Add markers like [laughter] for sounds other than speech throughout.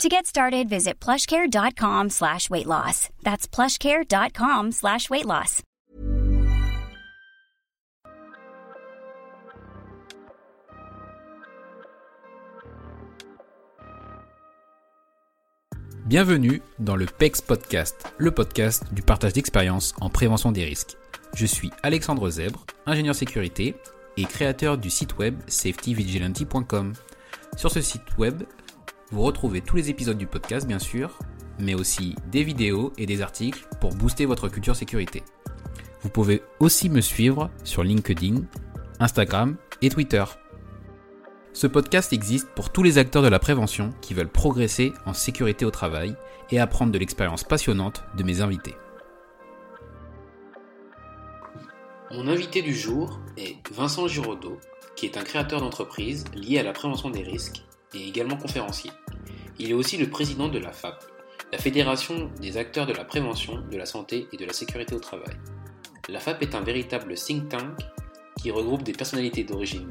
To get started, visit plushcare.com slash weight loss. That's plushcare.com slash weight loss. Bienvenue dans le PEX Podcast, le podcast du partage d'expériences en prévention des risques. Je suis Alexandre Zèbre, ingénieur sécurité et créateur du site web safetyvigilante.com. Sur ce site web, vous retrouvez tous les épisodes du podcast bien sûr, mais aussi des vidéos et des articles pour booster votre culture sécurité. Vous pouvez aussi me suivre sur LinkedIn, Instagram et Twitter. Ce podcast existe pour tous les acteurs de la prévention qui veulent progresser en sécurité au travail et apprendre de l'expérience passionnante de mes invités. Mon invité du jour est Vincent Giraudot, qui est un créateur d'entreprise lié à la prévention des risques et également conférencier. Il est aussi le président de la FAP, la Fédération des acteurs de la prévention, de la santé et de la sécurité au travail. La FAP est un véritable think tank qui regroupe des personnalités d'origine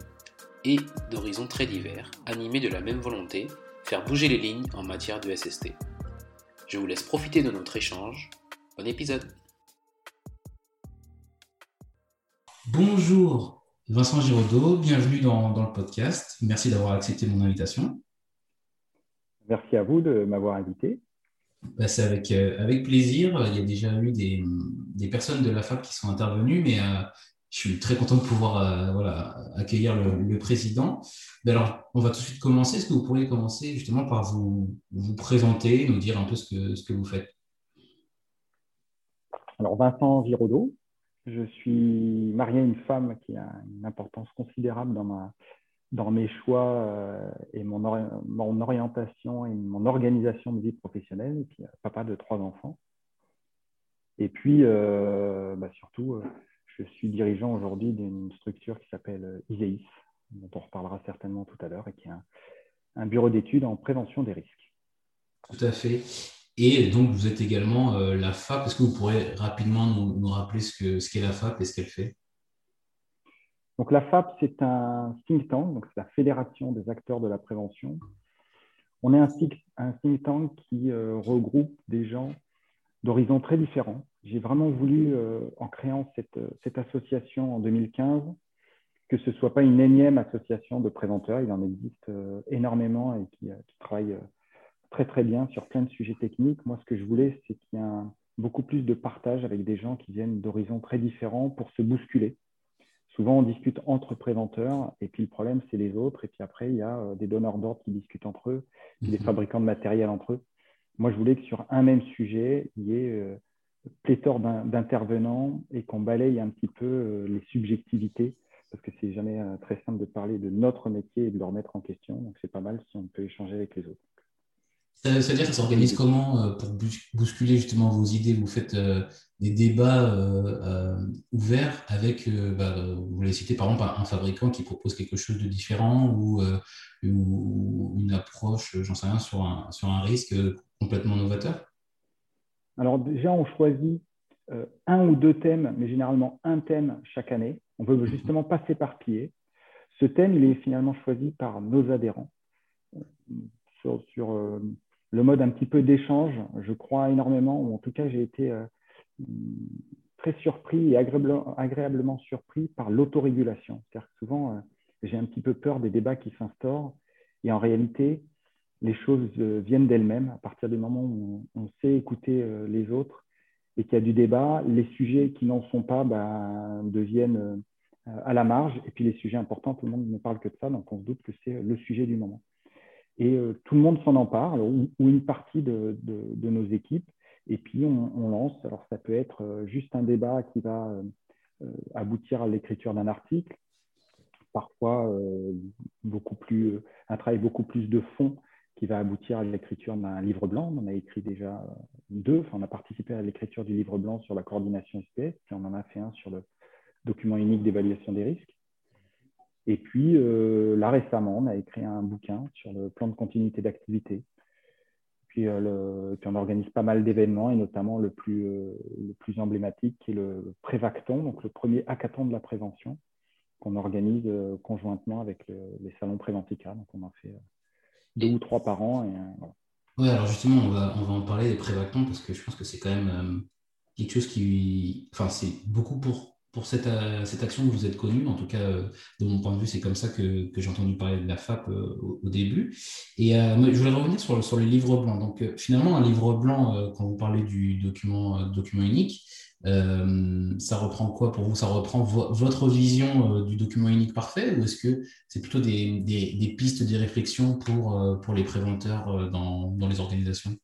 et d'horizons très divers, animés de la même volonté, faire bouger les lignes en matière de SST. Je vous laisse profiter de notre échange. Bon épisode Bonjour Vincent Giraudot, bienvenue dans, le podcast. Merci d'avoir accepté mon invitation. Merci à vous de m'avoir invité. Bah, c'est avec, euh, avec plaisir. Il y a déjà eu des, des, personnes de la FAP qui sont intervenues, mais euh, je suis très content de pouvoir euh, voilà, accueillir le, président. alors, on va tout de suite commencer. Est-ce que vous pourriez commencer justement par vous, vous présenter, nous dire un peu ce que, ce que vous faites? Alors, Vincent Giraudot, je suis marié à une femme qui a une importance considérable dans, mes choix euh, et mon, orientation et mon organisation de vie professionnelle, et puis euh, papa de trois enfants. Et puis, euh, bah, surtout, je suis dirigeant aujourd'hui d'une structure qui s'appelle ISEIS, dont on reparlera certainement tout à l'heure, et qui est un bureau d'études en prévention des risques. Tout à fait. Et donc, vous êtes également euh, la FAP. Est-ce que vous pourrez rapidement nous, rappeler ce qu'est ce qu'est la FAP et ce qu'elle fait? Donc, la FAP, c'est un think tank, donc c'est la Fédération des acteurs de la prévention. On est un think, tank qui euh, regroupe des gens d'horizons très différents. J'ai vraiment voulu, euh, en créant cette, cette, association en 2015, que ce ne soit pas une énième association de préventeurs. Il en existe énormément et qui, qui travaillent très très bien sur plein de sujets techniques. Moi, ce que je voulais, c'est qu'il y ait beaucoup plus de partage avec des gens qui viennent d'horizons très différents pour se bousculer. Souvent, on discute entre préventeurs, et puis le problème, c'est les autres. Et puis après, il y a euh, des donneurs d'ordre qui discutent entre eux, des mhm. fabricants de matériel entre eux. Moi, je voulais que sur un même sujet, il y ait euh, pléthore d'intervenants et qu'on balaye un petit peu euh, les subjectivités, parce que c'est jamais très simple de parler de notre métier et de le remettre en question. Donc, c'est pas mal si on peut échanger avec les autres. C'est-à-dire que ça s'organise comment euh, pour bousculer justement vos idées? Vous faites euh, des débats euh, ouverts avec, bah, vous l'avez cité par exemple, un fabricant qui propose quelque chose de différent ou, une approche, j'en sais rien, sur un, sur un risque complètement novateur? Alors déjà, on choisit un ou deux thèmes, mais généralement un thème chaque année. On veut mhm. justement pas s'éparpiller. Ce thème, il est finalement choisi par nos adhérents sur, sur le mode un petit peu d'échange, je crois énormément, ou en tout cas j'ai été euh, très surpris et agréablement, surpris par l'autorégulation. C'est-à-dire que souvent, euh, j'ai un petit peu peur des débats qui s'instaurent, et en réalité, les choses euh, viennent d'elles-mêmes à partir du moment où on, sait écouter les autres et qu'il y a du débat. Les sujets qui n'en sont pas bah, deviennent à la marge, et puis les sujets importants, tout le monde ne parle que de ça, donc on se doute que c'est le sujet du moment et euh, tout le monde s'en empare, ou, une partie de, nos équipes, et puis on, lance. Alors ça peut être euh, juste un débat qui va euh, aboutir à l'écriture d'un article, parfois beaucoup plus, un travail beaucoup plus de fond qui va aboutir à l'écriture d'un livre blanc. On a écrit déjà deux, enfin, on a participé à l'écriture du livre blanc sur la coordination SPS, puis on en a fait un sur le document unique d'évaluation des risques. Et puis, euh, là récemment, on a écrit un bouquin sur le plan de continuité d'activité. Puis, euh, puis, on organise pas mal d'événements, et notamment le plus, euh, le plus emblématique, qui est le Prévacton, donc le premier hackathon de la prévention, qu'on organise conjointement avec les salons Préventica. Donc, on en fait deux ou trois par an. Et, Oui, alors justement, on va, on va en parler des Prévactons, parce que je pense que c'est quand même quelque chose qui. Enfin, c'est beaucoup pour pour cette, euh, cette, action que vous êtes connue. En tout cas, euh, de mon point de vue, c'est comme ça que, que j'ai entendu parler de la FAP euh, au, début. Et je voulais revenir sur, sur le livre blanc. Donc, finalement, un livre blanc, quand vous parlez du document, document unique, ça reprend quoi pour vous? Ça reprend votre vision du document unique parfait? Ou est-ce que c'est plutôt des, des, pistes, des réflexions pour, pour les préventeurs dans, dans les organisations?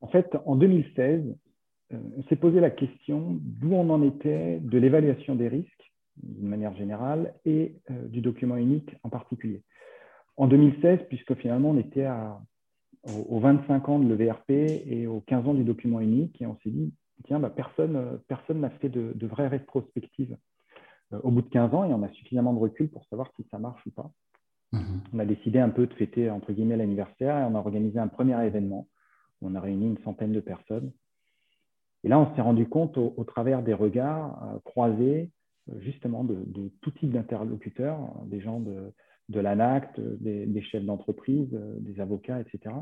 En fait, en 2016, euh, on s'est posé la question d'où on en était de l'évaluation des risques, d'une manière générale, et euh, du document unique en particulier. En 2016, puisque finalement on était aux 25 ans de l'EVRP et aux 15 ans du document unique, et on s'est dit, tiens, bah, personne n'a fait de, de vraies rétrospectives euh, au bout de 15 ans, et on a suffisamment de recul pour savoir si ça marche ou pas. Mmh on a décidé un peu de fêter, entre guillemets, l'anniversaire, et on a organisé un premier événement. Où on a réuni une centaine de personnes et là, on s'est rendu compte au, travers des regards euh, croisés, euh, justement, de, tout type d'interlocuteurs, des gens de, l'ANACT, des, chefs d'entreprise, euh, des avocats, etc.,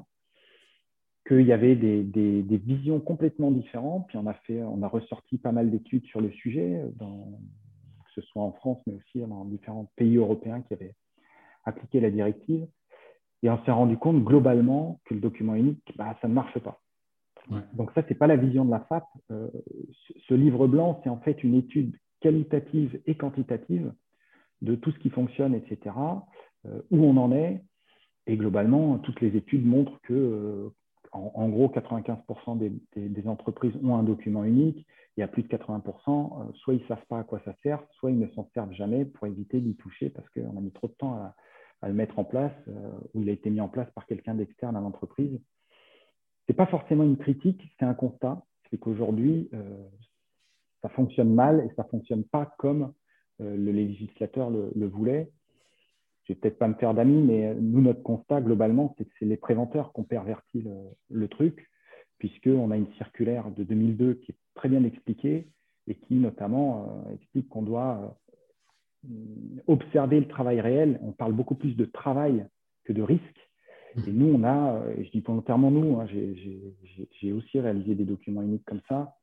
qu'il y avait des, visions complètement différentes. Puis on a, fait, on a ressorti pas mal d'études sur le sujet, que ce soit en France, mais aussi dans différents pays européens qui avaient appliqué la directive. Et on s'est rendu compte globalement que le document unique, bah, ça ne marche pas. Donc ça, ce n'est pas la vision de la FAP. Euh, ce livre blanc, c'est en fait une étude qualitative et quantitative de tout ce qui fonctionne, etc., euh, où on en est. Et globalement, toutes les études montrent que, euh, en, gros, 95% des, entreprises ont un document unique. Il y a plus de 80%, soit ils ne savent pas à quoi ça sert, soit ils ne s'en servent jamais pour éviter d'y toucher parce qu'on a mis trop de temps à le mettre en place, ou il a été mis en place par quelqu'un d'externe à l'entreprise n'est pas forcément une critique, c'est un constat. C'est qu'aujourd'hui, euh, ça fonctionne mal et ça ne fonctionne pas comme euh, le législateur le, voulait. Je ne vais peut-être pas me faire d'amis, mais euh, nous, notre constat globalement, c'est que c'est les préventeurs qui ont perverti le, le truc, puisqu'on a une circulaire de 2002 qui est très bien expliquée et qui notamment explique qu'on doit observer le travail réel. On parle beaucoup plus de travail que de risque. Et nous, on a, et je dis volontairement nous, hein, j'ai aussi réalisé des documents uniques comme ça.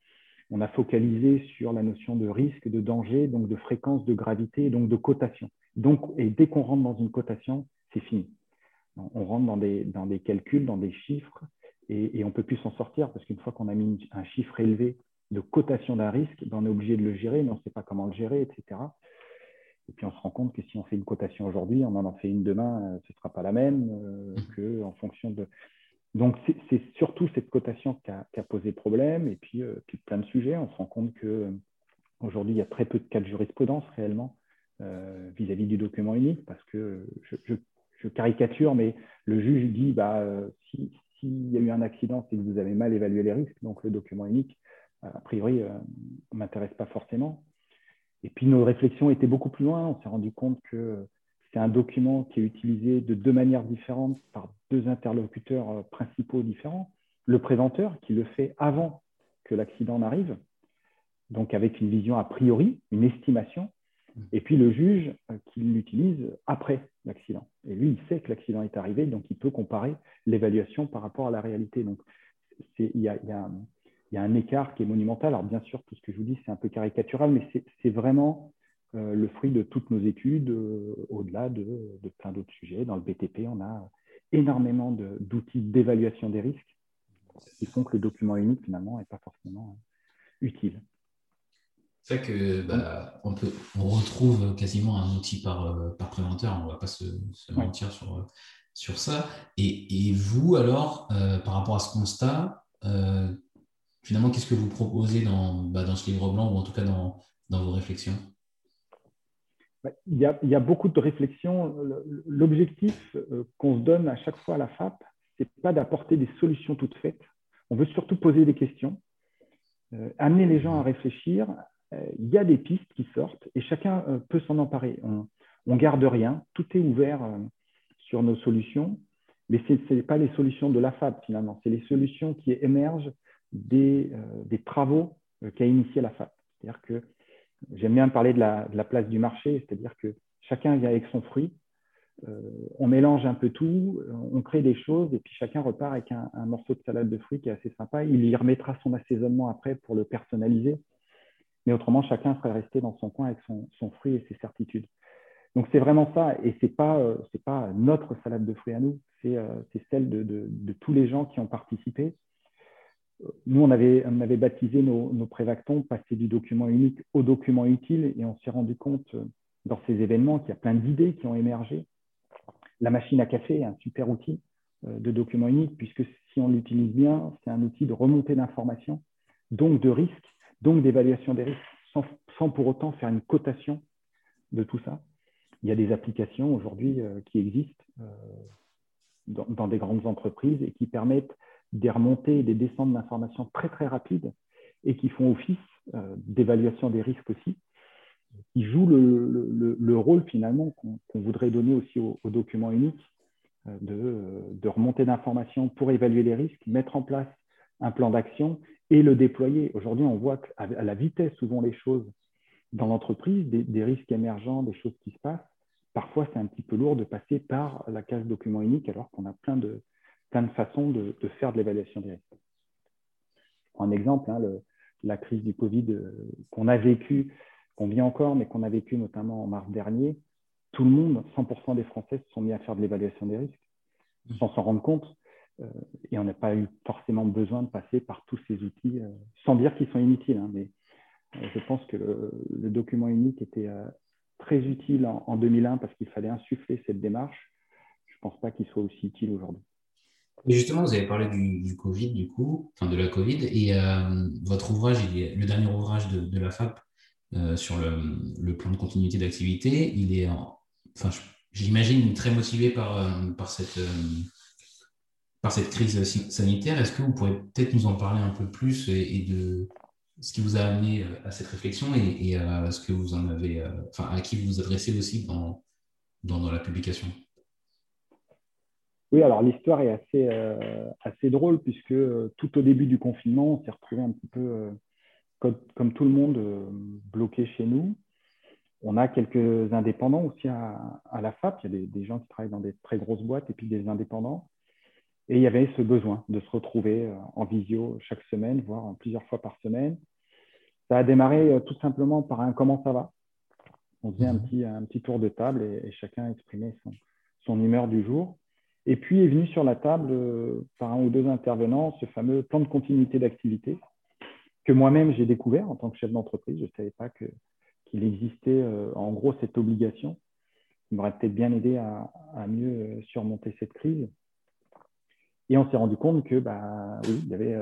On a focalisé sur la notion de risque, de danger, donc de fréquence, de gravité, donc de cotation. Donc, et dès qu'on rentre dans une cotation, c'est fini. On rentre dans des, dans des calculs, dans des chiffres, et, on ne peut plus s'en sortir parce qu'une fois qu'on a mis un chiffre élevé de cotation d'un risque, ben, on est obligé de le gérer, mais on ne sait pas comment le gérer, etc. Et puis on se rend compte que si on fait une cotation aujourd'hui, on en fait une demain, euh, ce ne sera pas la même euh, mmh. que en fonction de. Donc c'est surtout cette cotation qui a, posé problème et puis, euh, puis, plein de sujets. On se rend compte que aujourd'hui il y a très peu de cas de jurisprudence réellement vis-à-vis du document unique parce que je, caricature, mais le juge dit bah, s'il y a eu un accident, c'est que vous avez mal évalué les risques, donc le document unique, a priori, ne m'intéresse pas forcément. Et puis nos réflexions étaient beaucoup plus loin. On s'est rendu compte que c'est un document qui est utilisé de deux manières différentes par deux interlocuteurs euh, principaux différents. Le préventeur qui le fait avant que l'accident n'arrive, donc avec une vision a priori, une estimation, et puis le juge euh, qui l'utilise après l'accident. Et lui, il sait que l'accident est arrivé, donc il peut comparer l'évaluation par rapport à la réalité. Donc il y a, y a il y a un écart qui est monumental. Alors bien sûr, tout ce que je vous dis, c'est un peu caricatural, mais c'est vraiment euh, le fruit de toutes nos études, euh, au-delà de, plein d'autres sujets. Dans le BTP, on a énormément d'outils d'évaluation des risques qui font que le document unique, finalement, n'est pas forcément euh, utile. C'est vrai que bah, on, peut, on retrouve quasiment un outil par, par préventeur, on ne va pas se, mentir sur, sur ça. Et, et vous, alors, par rapport à ce constat, finalement, qu'est-ce que vous proposez dans, bah, dans ce livre blanc ou en tout cas dans, vos réflexions? Il y, a, beaucoup de réflexions. L'objectif qu'on se donne à chaque fois à la FAP, ce n'est pas d'apporter des solutions toutes faites. On veut surtout poser des questions, amener les gens à réfléchir. Il y a des pistes qui sortent et chacun peut s'en emparer. On ne garde rien, tout est ouvert sur nos solutions, mais ce n'est pas les solutions de la FAB finalement, c'est les solutions qui émergent des, travaux qu'a initié la FAB. C'est-à-dire que J'aime bien parler de la, place du marché, c'est-à-dire que chacun vient avec son fruit, euh, on mélange un peu tout, on crée des choses et puis chacun repart avec un, morceau de salade de fruits qui est assez sympa. Il y remettra son assaisonnement après pour le personnaliser, mais autrement chacun serait resté dans son coin avec son, fruit et ses certitudes. Donc c'est vraiment ça, et c'est pas euh, pas notre salade de fruits à nous, c'est euh, celle de, tous les gens qui ont participé nous, on avait, baptisé nos, nos prévactons, passer du document unique au document utile, et on s'est rendu compte euh, dans ces événements qu'il y a plein d'idées qui ont émergé. La machine à café est un super outil euh, de document unique, puisque si on l'utilise bien, c'est un outil de remontée d'informations, donc de risques, donc d'évaluation des risques, sans, pour autant faire une cotation de tout ça. Il y a des applications aujourd'hui euh, qui existent dans, des grandes entreprises et qui permettent des remontées et des descentes d'informations très très rapides et qui font office euh, d'évaluation des risques aussi, qui jouent le, rôle finalement qu'on voudrait donner aussi au, document unique euh, de, de, remontée d'informations pour évaluer les risques, mettre en place un plan d'action et le déployer. Aujourd'hui, on voit qu'à la vitesse où vont les choses dans l'entreprise, des, risques émergents, des choses qui se passent, parfois c'est un petit peu lourd de passer par la case document unique alors qu'on a plein de, plein de façons de, faire de l'évaluation des risques. Un exemple, hein, la crise du Covid euh, qu'on a vécu, qu'on vit encore, mais qu'on a vécu notamment en mars dernier, tout le monde, 100% des Français se sont mis à faire de l'évaluation des risques sans s'en rendre compte. Euh, et on n'a pas eu forcément besoin de passer par tous ces outils, euh, sans dire qu'ils sont inutiles. Hein, mais je pense que le, document unique était très utile en, en 2001 parce qu'il fallait insuffler cette démarche. Je ne pense pas qu'il soit aussi utile aujourd'hui. Justement, vous avez parlé du, Covid, du coup, enfin de la Covid, et euh, votre ouvrage, le dernier ouvrage de, la FAP euh, sur le, plan de continuité d'activité, il est, enfin, j'imagine, très motivé par, euh, par, cette, par cette crise sanitaire. Est-ce que vous pourrez peut-être nous en parler un peu plus et, de ce qui vous a amené à cette réflexion et, à ce que vous en avez, enfin, à qui vous vous adressez aussi dans, dans la publication? Oui, alors l'histoire est assez, euh, assez drôle puisque euh, tout au début du confinement, on s'est retrouvé un petit peu, euh, comme, tout le monde, bloqué chez nous. On a quelques indépendants aussi à, la FAP. Il y a des, gens qui travaillent dans des très grosses boîtes et puis des indépendants. Et il y avait ce besoin de se retrouver en visio chaque semaine, voire plusieurs fois par semaine. Ça a démarré tout simplement par un comment ça va. On faisait un mmh. petit, un petit tour de table et, chacun exprimait son, son humeur du jour. Et puis est venu sur la table euh, par un ou deux intervenants ce fameux plan de continuité d'activité que moi-même j'ai découvert en tant que chef d'entreprise. Je ne savais pas qu'il existait euh, en gros cette obligation qui m'aurait peut-être bien aidé à, mieux euh, surmonter cette crise. Et on s'est rendu compte que bah, oui, il y avait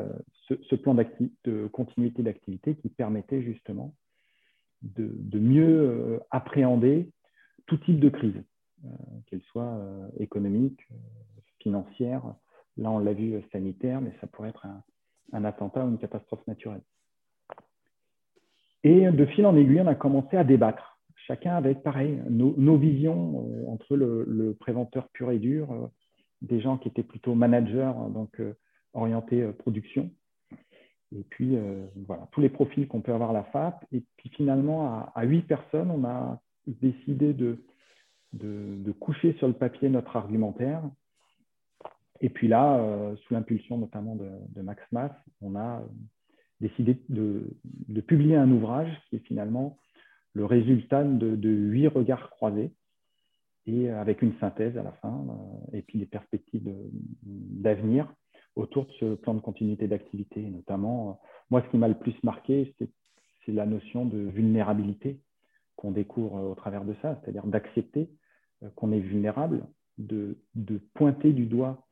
ce, plan de continuité d'activité qui permettait justement de, de mieux appréhender tout type de crise. Euh, qu'elle soit euh, économique, euh, financière. Là, on l'a vu sanitaire, mais ça pourrait être un, attentat ou une catastrophe naturelle. Et de fil en aiguille, on a commencé à débattre. Chacun avec, pareil, nos, visions entre le, préventeur pur et dur, des gens qui étaient plutôt managers, donc orientés production, et puis voilà, tous les profils qu'on peut avoir à la FAP. Et puis finalement, à huit personnes, on a décidé de, de, coucher sur le papier notre argumentaire. Et puis là, euh, sous l'impulsion notamment de, Max Mass, on a décidé de, publier un ouvrage qui est finalement le résultat de, huit regards croisés et avec une synthèse à la fin euh, et puis des perspectives d'avenir autour de ce plan de continuité d'activité. Notamment, euh, moi, ce qui m'a le plus marqué, c'est la notion de vulnérabilité qu'on découvre au travers de ça, c'est-à-dire d'accepter euh, qu'on est vulnérable, de, pointer du doigt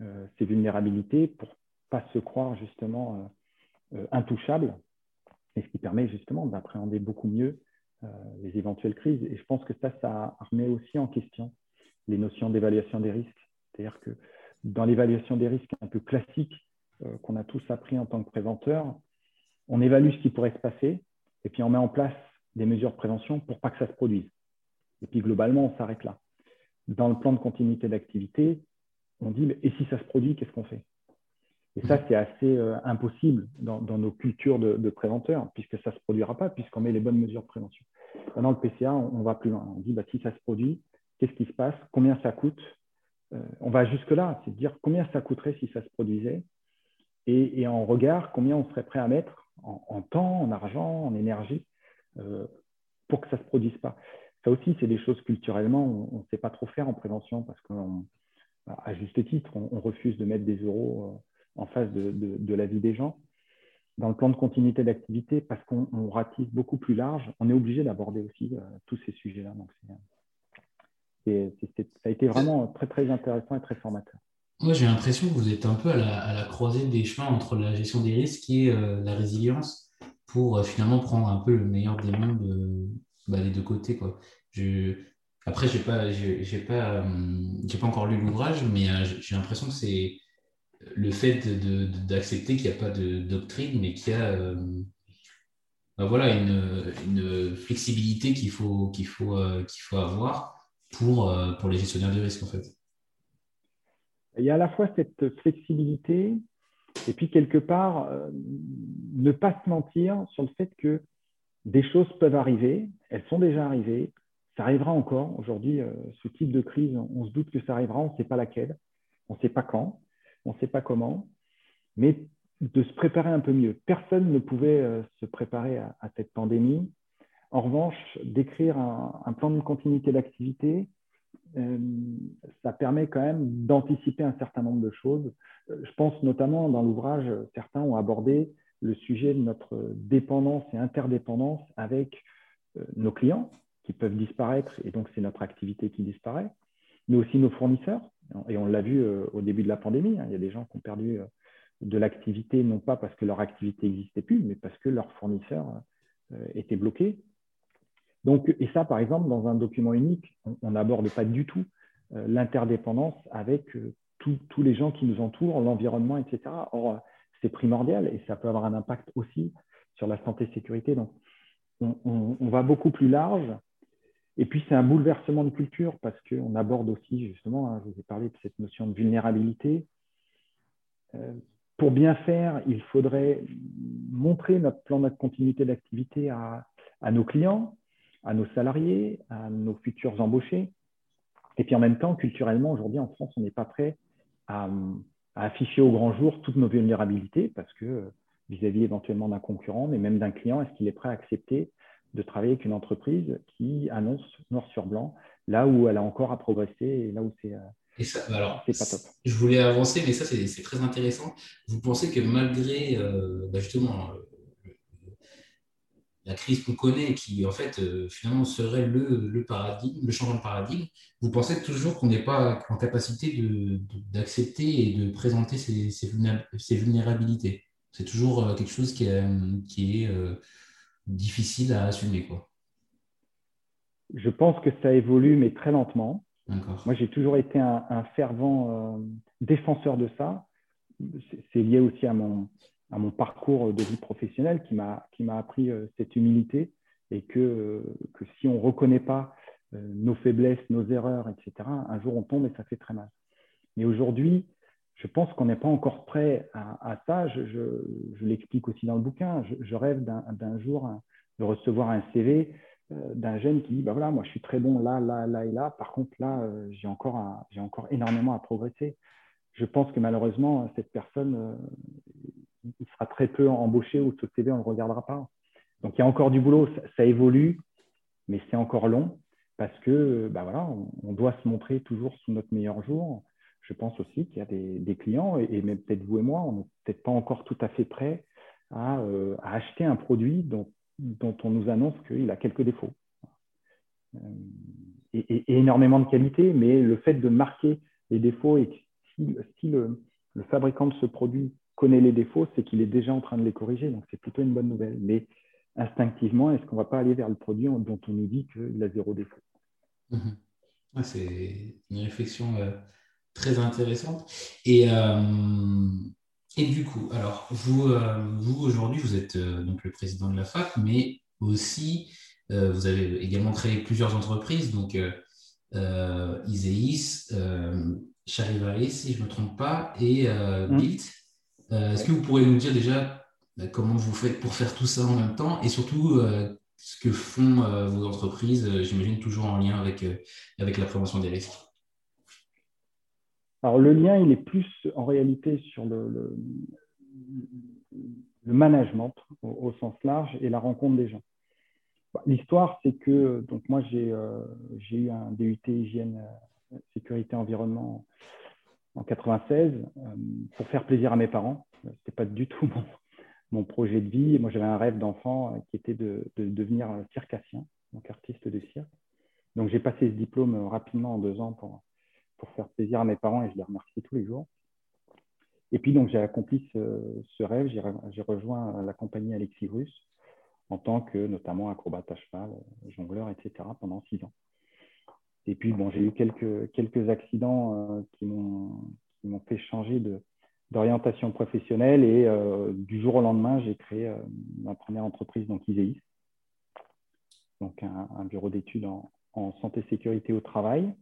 euh, ces vulnérabilités pour pas se croire justement euh, intouchable, et ce qui permet justement d'appréhender beaucoup mieux les éventuelles crises. Et je pense que ça, ça remet aussi en question les notions d'évaluation des risques. C'est-à-dire que dans l'évaluation des risques un peu classique qu'on a tous appris en tant que préventeur, on évalue ce qui pourrait se passer et puis on met en place des mesures de prévention pour pas que ça se produise. Et puis globalement, on s'arrête là. Dans le plan de continuité d'activité, on dit et si ça se produit, qu'est-ce qu'on fait? Et ça, c'est assez euh, impossible dans, nos cultures de, préventeurs, puisque ça ne se produira pas, puisqu'on met les bonnes mesures de prévention. Dans le PCA, on, va plus loin. On dit bah, si ça se produit, qu'est-ce qui se passe? Combien ça coûte? Euh, On va jusque-là, c'est dire combien ça coûterait si ça se produisait? Et, en regard, combien on serait prêt à mettre en, temps, en argent, en énergie euh, pour que ça ne se produise pas? Ça aussi, c'est des choses culturellement, on ne sait pas trop faire en prévention parce qu'à juste titre, on, refuse de mettre des euros euh, en face de, la vie des gens. Dans le plan de continuité d'activité, parce qu'on ratisse beaucoup plus large, on est obligé d'aborder aussi euh, tous ces sujets-là. Donc, ça a été vraiment très, très intéressant et très formateur. Moi, j'ai l'impression que vous êtes un peu à la, croisée des chemins entre la gestion des risques et euh, la résilience pour finalement prendre un peu le meilleur des mondes les deux côtés. Quoi. Après, je n'ai pas, j'ai, pas, euh, pas encore lu l'ouvrage, mais euh, j'ai l'impression que c'est le fait de, d'accepter qu'il n'y a pas de doctrine, mais qu'il y a euh, bah, voilà, une, une, flexibilité qu'il faut, qu'il faut, qu'il faut avoir pour, pour les gestionnaires du risque, en fait. Il y a à la fois cette flexibilité et puis quelque part, ne pas se mentir sur le fait que des choses peuvent arriver, elles sont déjà arrivées, ça arrivera encore. Aujourd'hui, euh, ce type de crise, on se doute que ça arrivera, on ne sait pas laquelle, on ne sait pas quand, on ne sait pas comment, mais de se préparer un peu mieux. Personne ne pouvait euh, se préparer à, cette pandémie. En revanche, d'écrire un, plan de continuité d'activité, euh, ça permet quand même d'anticiper un certain nombre de choses. je pense notamment dans l'ouvrage, certains ont abordé le sujet de notre dépendance et interdépendance avec euh, nos clients qui peuvent disparaître, et donc c'est notre activité qui disparaît, mais aussi nos fournisseurs. Et on l'a vu euh, au début de la pandémie, hein. il y a des gens qui ont perdu euh, de l'activité, non pas parce que leur activité n'existait plus, mais parce que leurs fournisseurs étaient bloqués. Donc, et ça, par exemple, dans un document unique, on n'aborde pas du tout l'interdépendance avec tous les gens qui nous entourent, l'environnement, etc. Or, c'est primordial et ça peut avoir un impact aussi sur la santé-sécurité. Donc, on, va beaucoup plus large. Et puis, c'est un bouleversement de culture parce qu'on aborde aussi, justement, hein, je vous ai parlé de cette notion de vulnérabilité. Euh, pour bien faire, il faudrait montrer notre plan de continuité d'activité à, nos clients, à nos salariés, à nos futurs embauchés. Et puis en même temps, culturellement, aujourd'hui en France, on n'est pas prêt à, à afficher au grand jour toutes nos vulnérabilités parce que euh, vis-à-vis éventuellement d'un concurrent, mais même d'un client, est-ce qu'il est prêt à accepter de travailler avec une entreprise qui annonce noir sur blanc là où elle a encore à progresser et là où c'est euh, alors, pas top. Je voulais avancer, mais ça, c'est très intéressant. Vous pensez que malgré, euh, bah, justement, la crise qu'on connaît, qui en fait euh, finalement serait le, paradigme, le changement de paradigme, vous pensez toujours qu'on n'est pas en capacité d'accepter et de présenter ces, vulnérabilités? C'est toujours euh, quelque chose qui est, qui est euh, difficile à assumer. Quoi. Je pense que ça évolue, mais très lentement. Moi, j'ai toujours été un, un fervent défenseur de ça. C'est lié aussi à mon, à mon parcours de vie professionnelle qui m'a appris euh, cette humilité et que, euh, que si on reconnaît pas euh, nos faiblesses, nos erreurs, etc., un jour on tombe et ça fait très mal. Mais aujourd'hui, je pense qu'on n'est pas encore prêt à, ça. Je, je, l'explique aussi dans le bouquin. Je, rêve d'un jour de recevoir un CV d'un jeune qui dit bah voilà, moi je suis très bon là, là, là et là. Par contre, là, j'ai encore, j'ai encore énormément à progresser. Je pense que malheureusement, cette personne, il sera très peu embauché ou ce CV, on ne le regardera pas. Donc il y a encore du boulot, ça, évolue, mais c'est encore long parce que bah voilà, on, doit se montrer toujours sous notre meilleur jour. Je pense aussi qu'il y a des, clients, et, même peut-être vous et moi, on n'est peut-être pas encore tout à fait prêts à, euh, acheter un produit dont, on nous annonce qu'il a quelques défauts. Euh, et, énormément de qualité, mais le fait de marquer les défauts et si, le, le fabricant de ce produit connaît les défauts, c'est qu'il est déjà en train de les corriger. Donc, c'est plutôt une bonne nouvelle. Mais instinctivement, est-ce qu'on ne va pas aller vers le produit dont on nous dit qu'il a zéro défaut? Mhm. C'est une réflexion très intéressante. Et, et du coup, alors, vous, vous aujourd'hui, vous êtes donc le président de la FAC, mais aussi, vous avez également créé plusieurs entreprises, donc Iséis, Charivari, si je ne me trompe pas, et euh, mmh. Euh, est-ce que vous pourriez nous dire déjà euh, comment vous faites pour faire tout ça en même temps et surtout euh, ce que font vos entreprises, j'imagine toujours en lien avec, avec la prévention des risques? Alors le lien, il est plus en réalité sur le, le, management au, sens large et la rencontre des gens. L'histoire, c'est que donc moi j'ai eu un DUT hygiène, sécurité, environnement en 96 euh, pour faire plaisir à mes parents. Ce n'était pas du tout [laughs] mon, projet de vie. Moi, j'avais un rêve d'enfant euh, qui était de, devenir circassien, donc artiste de cirque. Donc, j'ai passé ce diplôme euh, rapidement en deux ans pour, pour faire plaisir à mes parents et je les remercie tous les jours. Et puis, donc, j'ai accompli ce, rêve. J'ai rejoint la compagnie Alexis Russe en tant que notamment acrobate à cheval, jongleur, etc. pendant six ans. Et puis, bon, j'ai eu quelques, quelques accidents euh, qui m'ont fait changer d'orientation professionnelle. Et euh, du jour au lendemain, j'ai créé euh, ma première entreprise, donc ISEIS, donc un, bureau d'études en, santé sécurité au travail.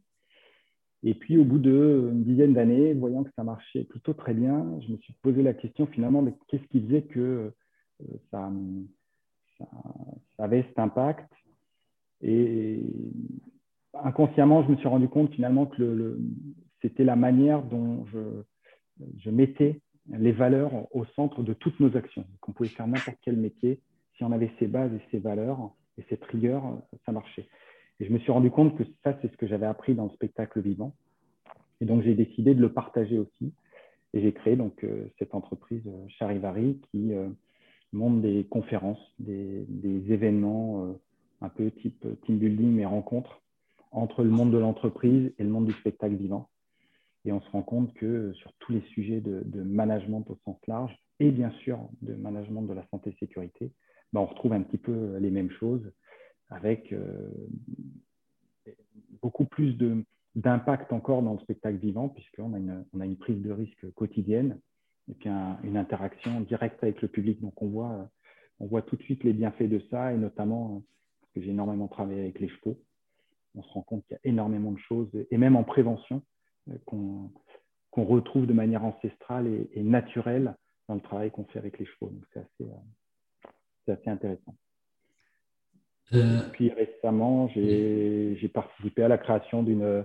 Et puis, au bout d'une dizaine d'années, voyant que ça marchait plutôt très bien, je me suis posé la question finalement de qu'est-ce qui faisait que ça, ça, avait cet impact? Et inconsciemment, je me suis rendu compte finalement que c'était la manière dont je, mettais les valeurs au centre de toutes nos actions. Qu'on pouvait faire n'importe quel métier, si on avait ses bases et ses valeurs et cette rigueur, ça marchait. Et je me suis rendu compte que ça, c'est ce que j'avais appris dans le spectacle vivant. Et donc, j'ai décidé de le partager aussi. Et j'ai créé donc euh, cette entreprise euh, Charivari qui euh, monte des conférences, des, des événements un peu type team building, mais rencontres entre le monde de l'entreprise et le monde du spectacle vivant. Et on se rend compte que sur tous les sujets de, management au sens large et bien sûr de management de la santé et sécurité, ben on retrouve un petit peu les mêmes choses avec euh, beaucoup plus d'impact encore dans le spectacle vivant puisqu'on a une, on a une prise de risque quotidienne et puis une interaction directe avec le public. Donc on voit, on voit tout de suite les bienfaits de ça et notamment parce que j'ai énormément travaillé avec les chevaux on se rend compte qu'il y a énormément de choses, et même en prévention, euh, qu'on retrouve de manière ancestrale et, naturelle dans le travail qu'on fait avec les chevaux. Donc c'est assez, euh, assez, intéressant. Euh... Puis récemment, j'ai participé à la création d'une.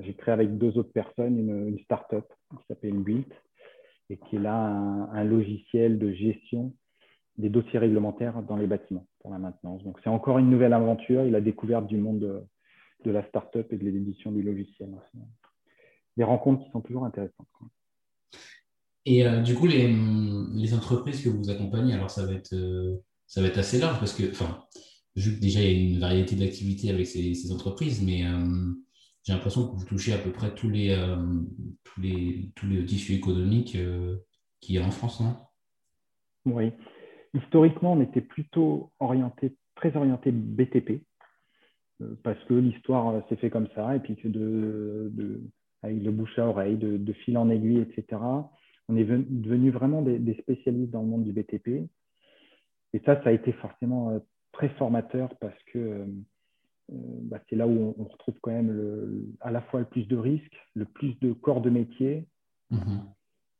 j'ai créé avec deux autres personnes une, une start-up qui s'appelle Built et qui est là un, logiciel de gestion des dossiers réglementaires dans les bâtiments pour la maintenance. Donc c'est encore une nouvelle aventure et la découverte du monde de, la start-up et de l'édition du logiciel. Des rencontres qui sont toujours intéressantes. Et euh, du coup, les, les, entreprises que vous accompagnez, alors ça va être, euh, ça va être assez large parce que, enfin, vu que déjà il y a une variété d'activités avec ces, ces, entreprises, mais euh, j'ai l'impression que vous touchez à peu près tous les, tous les, tous les tissus économiques qu'il y a en France, non? Oui. Historiquement, on était plutôt orienté, très orienté BTP, parce que l'histoire euh, s'est fait comme ça, et puis que de, de, avec le bouche à oreille, de, fil en aiguille, etc., on est devenu vraiment des, spécialistes dans le monde du BTP. Et ça, ça a été forcément euh, très formateur parce que bah, c'est là où on, retrouve quand même le, à la fois le plus de risques, le plus de corps de métier. Mm-hmm.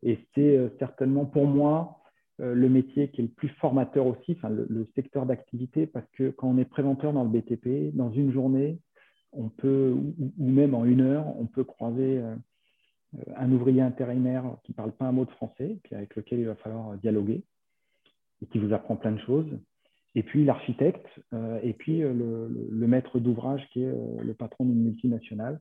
Et c'est certainement pour moi euh, le métier qui est le plus formateur aussi, enfin, le, secteur d'activité, parce que quand on est préventeur dans le BTP, dans une journée, on peut, ou, même en une heure, on peut croiser euh, un ouvrier intérimaire qui ne parle pas un mot de français, puis avec lequel il va falloir dialoguer, et qui vous apprend plein de choses. Et puis l'architecte, euh, et puis le, le maître d'ouvrage qui est le patron d'une multinationale.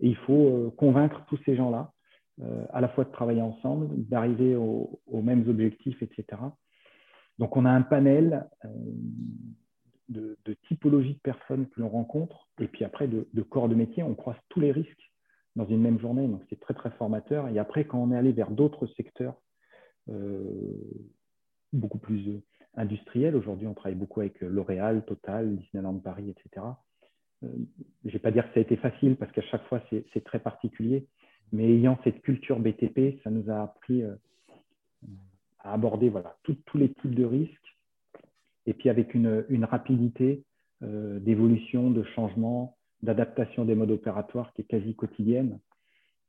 Et il faut convaincre tous ces gens-là euh, à la fois de travailler ensemble, d'arriver aux, mêmes objectifs, etc. Donc on a un panel euh, de, typologies de personnes que l'on rencontre, et puis après de, corps de métier, on croise tous les risques dans une même journée, donc c'est très très formateur. Et après, quand on est allé vers d'autres secteurs, euh, beaucoup plus industriels. Aujourd'hui, on travaille beaucoup avec L'Oréal, Total, Disneyland Paris, etc. je ne vais pas dire que ça a été facile parce qu'à chaque fois, c'est très particulier. Mais ayant cette culture BTP, ça nous a appris à aborder voilà, tous les types de risques et puis avec une, rapidité d'évolution, de changement, d'adaptation des modes opératoires qui est quasi quotidienne,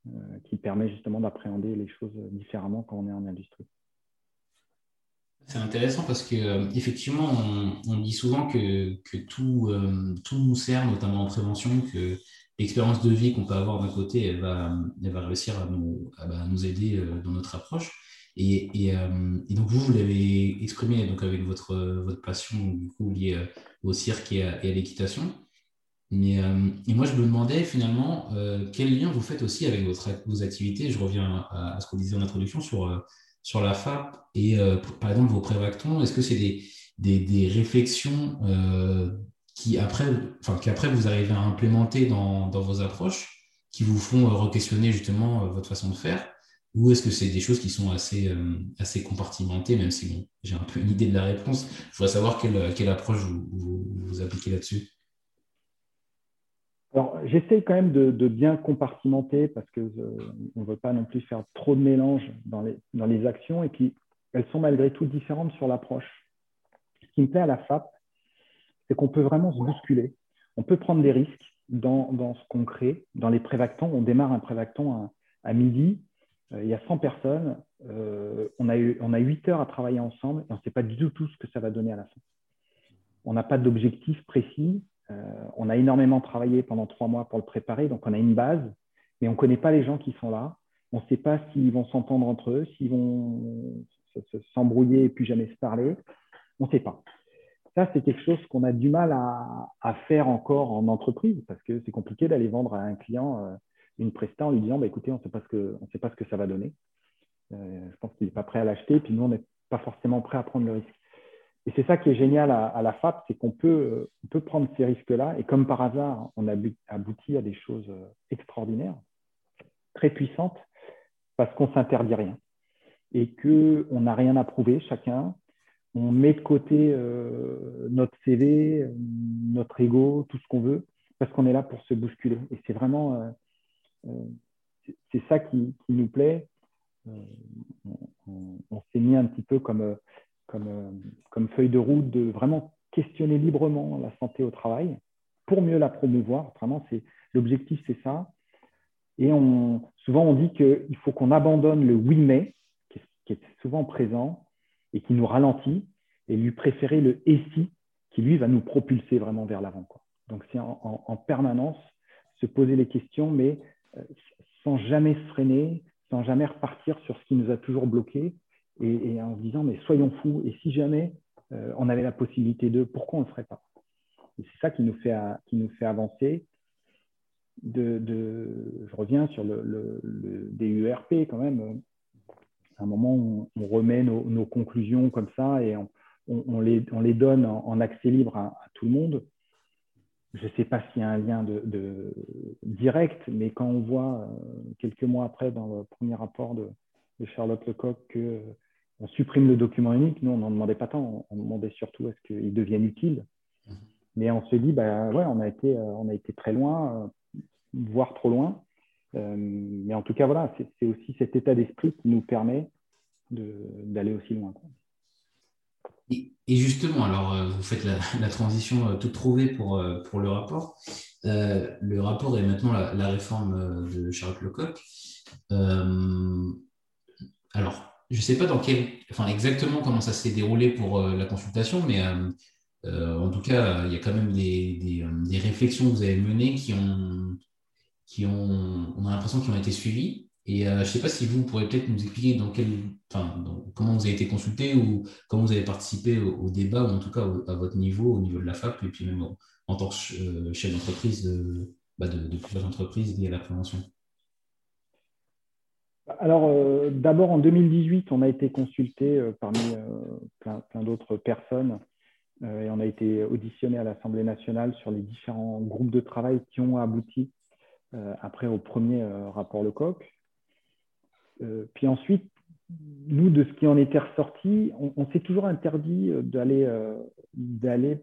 euh, qui permet justement d'appréhender les choses différemment quand on est en industrie. C'est intéressant parce que euh, effectivement, on, dit souvent que, que tout, euh, tout, nous sert, notamment en prévention, que l'expérience de vie qu'on peut avoir d'un côté, elle va, elle va réussir à nous, à, bah, nous aider dans notre approche. Et, et, donc vous, vous l'avez exprimé donc avec votre, votre passion du coup liée au cirque et à l'équitation. Mais, euh, et moi, je me demandais finalement euh, quel lien vous faites aussi avec votre, vos activités? Je reviens à, ce qu'on disait en introduction sur, euh, sur la FAP et par exemple vos prévactons. Est-ce que c'est des, des, des, réflexions qui après, enfin, qu'après vous arrivez à implémenter dans, dans vos approches qui vous font re-questionner justement votre façon de faire ou est-ce que c'est des choses qui sont assez, assez compartimentées, même si bon, j'ai un peu une idée de la réponse Je voudrais savoir quelle, quelle approche vous, vous, appliquez là-dessus. Alors, j'essaie quand même de, bien compartimenter parce qu'on ne veut pas non plus faire trop de mélange dans les, dans les actions et puis elles sont malgré tout différentes sur l'approche. Ce qui me plaît à la FAP, c'est qu'on peut vraiment se bousculer. On peut prendre des risques dans, ce qu'on crée. Dans les prévactants, on démarre un prévactant à, midi, euh, il y a 100 personnes, euh, on, a eu, on a 8 heures à travailler ensemble et on ne sait pas du tout, tout ce que ça va donner à la fin. On n'a pas d'objectif précis, euh, on a énormément travaillé pendant trois mois pour le préparer, donc on a une base, mais on ne connaît pas les gens qui sont là. On ne sait pas s'ils vont s'entendre entre eux, s'ils vont s'embrouiller et puis jamais se parler. On ne sait pas. Ça, c'est quelque chose qu'on a du mal à, faire encore en entreprise parce que c'est compliqué d'aller vendre à un client euh, une presta en lui disant bah, écoutez, on ne sait pas ce que ça va donner. Euh, je pense qu'il n'est pas prêt à l'acheter, puis nous, on n'est pas forcément prêt à prendre le risque. Et c'est ça qui est génial à, la FAP, c'est qu'on peut, on peut prendre ces risques-là et comme par hasard, on aboutit à des choses euh, extraordinaires, très puissantes, parce qu'on ne s'interdit rien et qu'on n'a rien à prouver chacun. On met de côté euh, notre CV, notre ego, tout ce qu'on veut, parce qu'on est là pour se bousculer. Et c'est vraiment, euh, c'est ça qui, nous plaît. on, s'est mis un petit peu comme euh, comme, feuille de route de vraiment questionner librement la santé au travail pour mieux la promouvoir. Vraiment, c'est l'objectif, c'est ça. Et on, souvent, on dit qu'il faut qu'on abandonne le oui mais, qui est, souvent présent et qui nous ralentit, et lui préférer le et si, qui lui va nous propulser vraiment vers l'avant. Donc, c'est en, permanence se poser les questions, mais euh, sans jamais se freiner, sans jamais repartir sur ce qui nous a toujours bloqué, et, en se disant, mais soyons fous, et si jamais euh, on avait la possibilité de, pourquoi on ne le ferait pas? Et c'est ça qui nous fait, qui nous fait avancer. De, je reviens sur le, le, DURP quand même. À un moment, on, on remet nos, nos, conclusions comme ça et on, on les, les, donne en, accès libre à, tout le monde. Je ne sais pas s'il y a un lien de, de, direct, mais quand on voit euh, quelques mois après dans le premier rapport de, Charlotte Lecoq que on supprime le document unique. Nous, on n'en demandait pas tant. On demandait surtout à ce qu'il devienne utile. Mhm. Mais on se dit, bah, ouais, on a été, euh, on a été très loin, euh, voire trop loin. Euh, mais en tout cas, voilà, c'est aussi cet état d'esprit qui nous permet d'aller aussi loin. Et, justement, alors, vous faites la, transition toute trouvée pour, pour le rapport. le rapport est maintenant la, réforme de Charlotte Lecoq. alors, je ne sais pas dans quel, enfin, exactement comment ça s'est déroulé pour euh, la consultation, mais euh, euh, en tout cas, il y a quand même des, des, réflexions que vous avez menées qui ont, qui ont on a l'impression qui ont été suivies. Et je ne sais pas si vous pourrez peut-être nous expliquer dans quel, enfin, comment vous avez été consulté ou comment vous avez participé au, débat, ou en tout cas à votre niveau, au niveau de la FAP, et puis même en, tant que chef d'entreprise de, bah de, plusieurs entreprises liées à la prévention. Alors, euh, d'abord, en 2018, on a été consulté euh, parmi euh, plein, d'autres personnes et on a été auditionné à l'Assemblée nationale sur les différents groupes de travail qui ont abouti après au premier rapport Lecoq. puis ensuite, nous, de ce qui en était ressorti, on, s'est toujours interdit d'aller, d'aller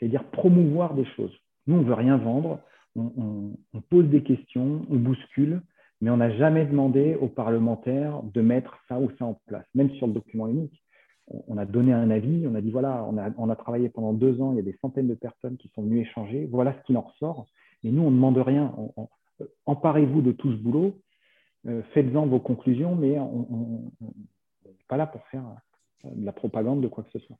j'allais dire, promouvoir des choses. Nous, on ne veut rien vendre, on, pose des questions, on bouscule, mais on n'a jamais demandé aux parlementaires de mettre ça ou ça en place. Même sur le document unique, on a donné un avis, on a dit voilà, on a, travaillé pendant deux ans, il y a des centaines de personnes qui sont venues échanger, voilà ce qui en ressort. Et nous, on ne demande rien. Emparez-vous de tout ce boulot, euh, faites-en vos conclusions, mais on n'est pas là pour faire euh, de la propagande de quoi que ce soit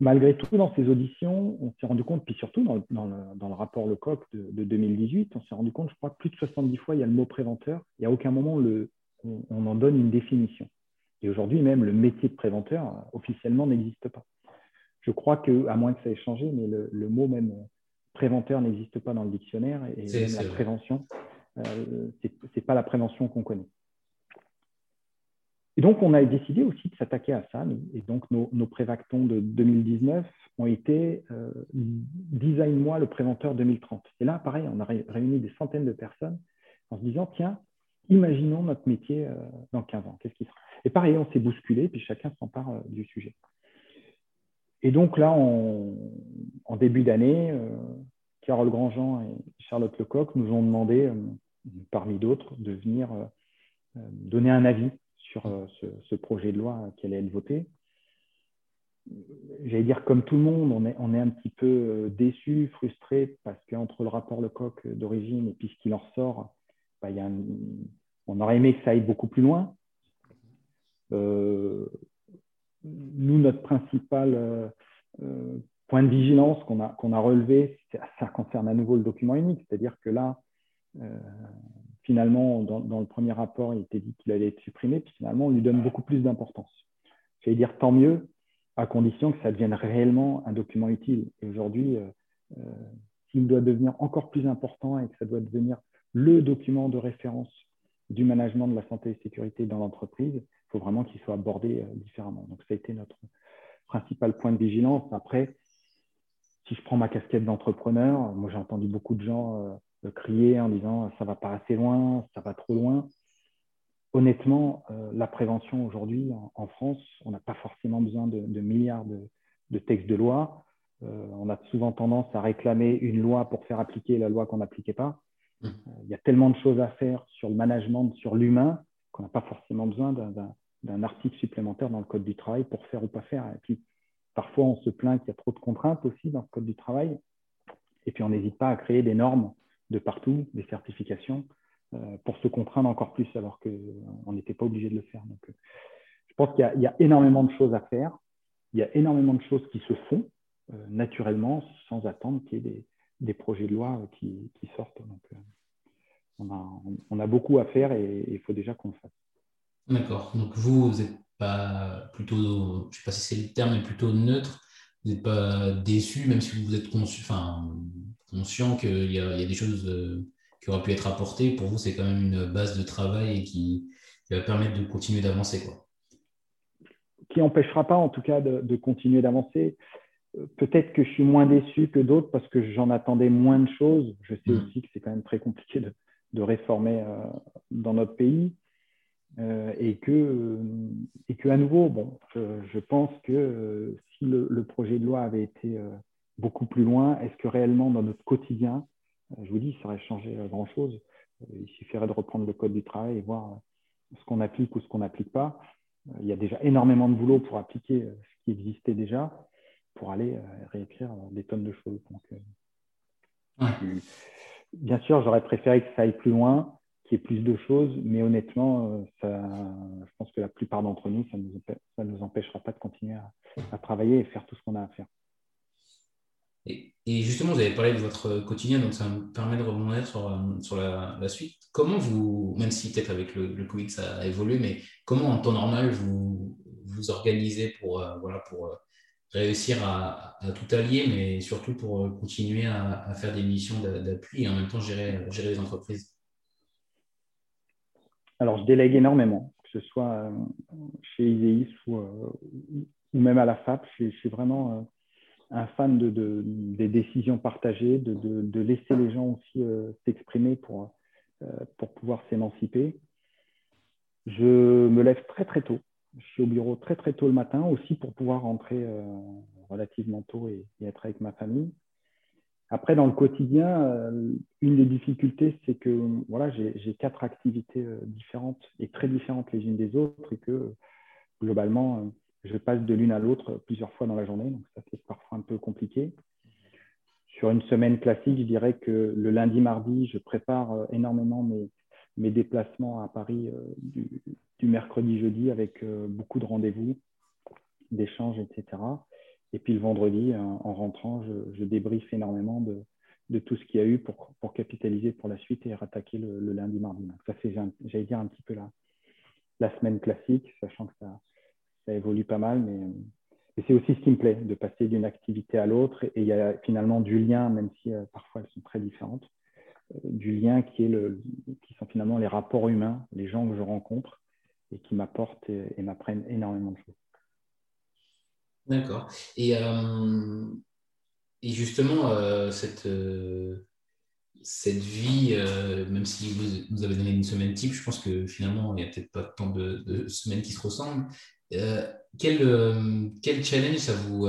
malgré tout, dans ces auditions, on s'est rendu compte, puis surtout dans le, le, rapport Lecoq de, de, 2018, on s'est rendu compte, je crois, que plus de 70 fois, il y a le mot préventeur. N'y a aucun moment le, on, en donne une définition. Et aujourd'hui, même le métier de préventeur, officiellement, n'existe pas. Je crois que, à moins que ça ait changé, mais le, mot même préventeur n'existe pas dans le dictionnaire. Et la prévention, euh, ce n'est pas la prévention qu'on connaît. Et donc, on a décidé aussi de s'attaquer à ça. Et donc, nos, nos prévactons de 2019 ont été euh, Design-moi le préventeur 2030. Et là, pareil, on a réuni des centaines de personnes en se disant, tiens, imaginons notre métier euh, dans 15 ans. Qu'est-ce qui sera? Et pareil, on s'est bousculé, puis chacun s'empare du sujet. Et donc là, en début d'année, euh, Carole Grandjean et Charlotte Lecoq nous ont demandé, parmi d'autres, de venir donner un avis sur euh, ce, projet de loi qui allait être voté. J'allais dire, comme tout le monde, on est, un petit peu euh, déçu, frustré, parce qu'entre le rapport Lecoq d'origine et puis ce qu'il en ressort, bah, on aurait aimé que ça aille beaucoup plus loin. Euh, nous, notre principal point de vigilance qu'on a, relevé, ça concerne à nouveau le document unique, c'est-à-dire que là, finalement, dans, le premier rapport, il était dit qu'il allait être supprimé, puis finalement, on lui donne beaucoup plus d'importance. Je vais dire tant mieux, à condition que ça devienne réellement un document utile. Et aujourd'hui, euh, euh, s'il doit devenir encore plus important et que ça doit devenir le document de référence du management de la santé et sécurité dans l'entreprise, il faut vraiment qu'il soit abordé euh, différemment. Donc, ça a été notre principal point de vigilance. Après, si je prends ma casquette d'entrepreneur, moi j'ai entendu beaucoup de gens crier en disant ça va pas assez loin, ça va trop loin. Honnêtement, euh, la prévention aujourd'hui en, France, on n'a pas forcément besoin de, milliards de, textes de loi. Euh, on a souvent tendance à réclamer une loi pour faire appliquer la loi qu'on n'appliquait pas. Mmh. Euh, il y a tellement de choses à faire sur le management, sur l'humain, qu'on n'a pas forcément besoin d'un article supplémentaire dans le Code du travail pour faire ou pas faire. Et puis, parfois, on se plaint qu'il y a trop de contraintes aussi dans le Code du travail. Et puis, on n'hésite pas à créer des normes de partout, des certifications, euh, pour se contraindre encore plus alors qu'on n'était pas obligé de le faire. Donc, euh, je pense qu'il y, a énormément de choses à faire. Il y a énormément de choses qui se font euh, naturellement sans attendre qu'il y ait des, projets de loi qui, sortent. Donc, on, a, beaucoup à faire et il faut déjà qu'on le fasse. D'accord. Donc vous, vous n'êtes pas plutôt, je ne sais pas si c'est le terme, mais plutôt neutre. Vous n'êtes pas déçu, même si vous êtes conçu, enfin, conscient qu'il y, a des choses euh, qui auraient pu être apportées. Pour vous, c'est quand même une base de travail et qui, va permettre de continuer d'avancer. Qui n'empêchera pas, en tout cas, de, continuer d'avancer. Peut-être que je suis moins déçu que d'autres parce que j'en attendais moins de choses. Je sais mmh. aussi que c'est quand même très compliqué de, réformer euh, dans notre pays. et, que, et que, à nouveau, bon, je, pense que si le, projet de loi avait été beaucoup plus loin Est-ce que réellement dans notre quotidien, euh, je vous dis, ça aurait changé euh, grand-chose euh, Il suffirait de reprendre le code du travail et voir ce qu'on applique ou ce qu'on n'applique pas. Il y a déjà énormément de boulot pour appliquer ce qui existait déjà, pour aller réécrire des tonnes de choses. Donc, Bien sûr, j'aurais préféré que ça aille plus loin, qu'il y ait plus de choses, mais honnêtement, ça, je pense que la plupart d'entre nous, ça ne nous, empêchera pas de continuer à travailler et faire tout ce qu'on a à faire. Et, justement, vous avez parlé de votre quotidien, donc ça me permet de rebondir sur, euh, la, suite. Comment vous, même si peut-être avec le, Covid ça a évolué, mais comment en temps normal vous vous organisez pour, euh, voilà, pour euh, réussir à, tout allier, mais surtout pour continuer à, faire des missions d'appui et en même temps gérer, gérer les entreprises Alors, je délègue énormément, que ce soit chez ISEIS ou, même à la FAP. Je, suis vraiment un fan de, des décisions partagées, de, laisser les gens aussi euh, s'exprimer euh, pour pouvoir s'émanciper. Je me lève très très tôt. Je suis au bureau très très tôt le matin aussi pour pouvoir rentrer relativement tôt et, être avec ma famille. Après, dans le quotidien, euh, une des difficultés, c'est que voilà, j'ai quatre activités euh, différentes et très différentes les unes des autres et que globalement, euh, je passe de l'une à l'autre plusieurs fois dans la journée. Donc, ça, c'est parfois un peu compliqué. Sur une semaine classique, je dirais que le lundi, mardi, je prépare énormément mes, mes déplacements à Paris du, du, mercredi, jeudi avec beaucoup de rendez-vous, d'échanges, etc. Et puis le vendredi, euh, en rentrant, je, je débriefe énormément de, tout ce qu'il y a eu pour, pour, capitaliser pour la suite et rattaquer le, lundi, mardi. ça, c'est, j'allais dire, un petit peu la, la semaine classique, sachant que ça, ça évolue pas mal. Mais, c'est aussi ce qui me plaît, de passer d'une activité à l'autre. Et il y a finalement du lien, même si euh, parfois elles sont très différentes, euh, du lien qui, est le, qui sont finalement les rapports humains, les gens que je rencontre et qui m'apportent et m'apprennent énormément de choses. D'accord. Et, euh, et justement, euh, cette, euh, cette vie, même si vous nous avez donné une semaine type, je pense que finalement, il n'y a peut-être pas tant de, semaines qui se ressemblent. quel, quel challenge ça vous,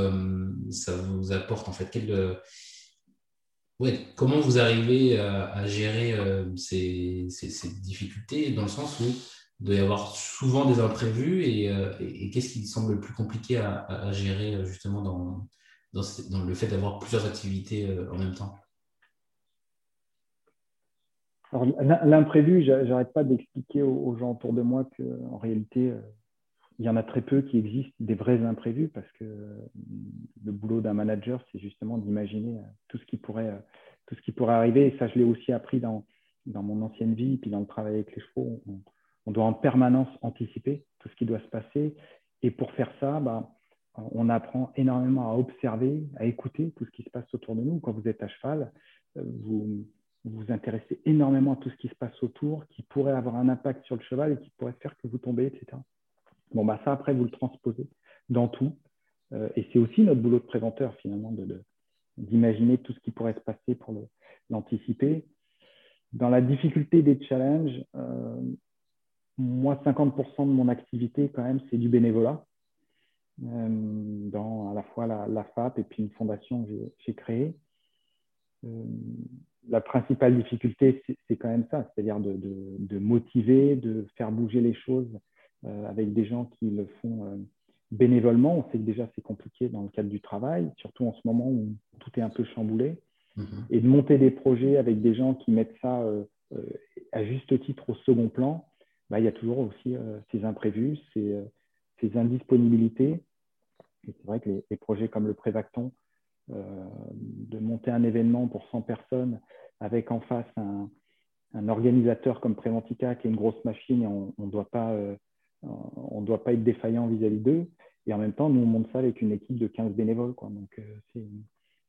ça vous apporte en fait? Quel, ouais, Comment vous arrivez à, gérer ces, ces, ces, difficultés dans le sens où il doit y avoir souvent des imprévus euh, et, qu'est-ce qui semble le plus compliqué à, gérer euh, justement dans, dans, le fait d'avoir plusieurs activités euh, en même temps? L'imprévu, j'arrête pas d'expliquer aux, gens autour de moi qu'en réalité, il y en a très peu qui existent des vrais imprévus parce que le boulot d'un manager, c'est justement d'imaginer tout ce qui pourrait tout ce qui pourrait arriver. Et ça, je l'ai aussi appris dans, dans mon ancienne vie, puis dans le travail avec les chevaux on doit en permanence anticiper tout ce qui doit se passer. Et pour faire ça, bah, on apprend énormément à observer, à écouter tout ce qui se passe autour de nous. Quand vous êtes à cheval, euh, vous vous intéressez énormément à tout ce qui se passe autour, qui pourrait avoir un impact sur le cheval et qui pourrait faire que vous tombez, etc. Bon, bah ça, après, vous le transposez dans tout. Euh, et c'est aussi notre boulot de préventeur, finalement, d'imaginer tout ce qui pourrait se passer pour l'anticiper. Dans la difficulté des challenges, euh, moi, 50% de mon activité, quand même, c'est du bénévolat. Euh, dans à la fois la, FAP et puis une fondation que j'ai créée. Euh, la principale difficulté, c'est quand même ça, c'est-à-dire de, motiver, de faire bouger les choses avec des gens qui le font bénévolement. On sait que déjà c'est compliqué dans le cadre du travail, surtout en ce moment où tout est un peu chamboulé. Mm-hmm. Et de monter des projets avec des gens qui mettent ça à juste titre au second plan, bah, il y a toujours aussi euh, ces imprévus, ces, euh, ces indisponibilités. Et c'est vrai que les, projets comme le Prévacton, euh, de monter un événement pour 100 personnes avec en face un, un organisateur comme Préventica qui est une grosse machine et on ne doit, pas, on doit pas être défaillant vis-à-vis d'eux. Et en même temps, nous, on monte ça avec une équipe de 15 bénévoles. Quoi. Donc,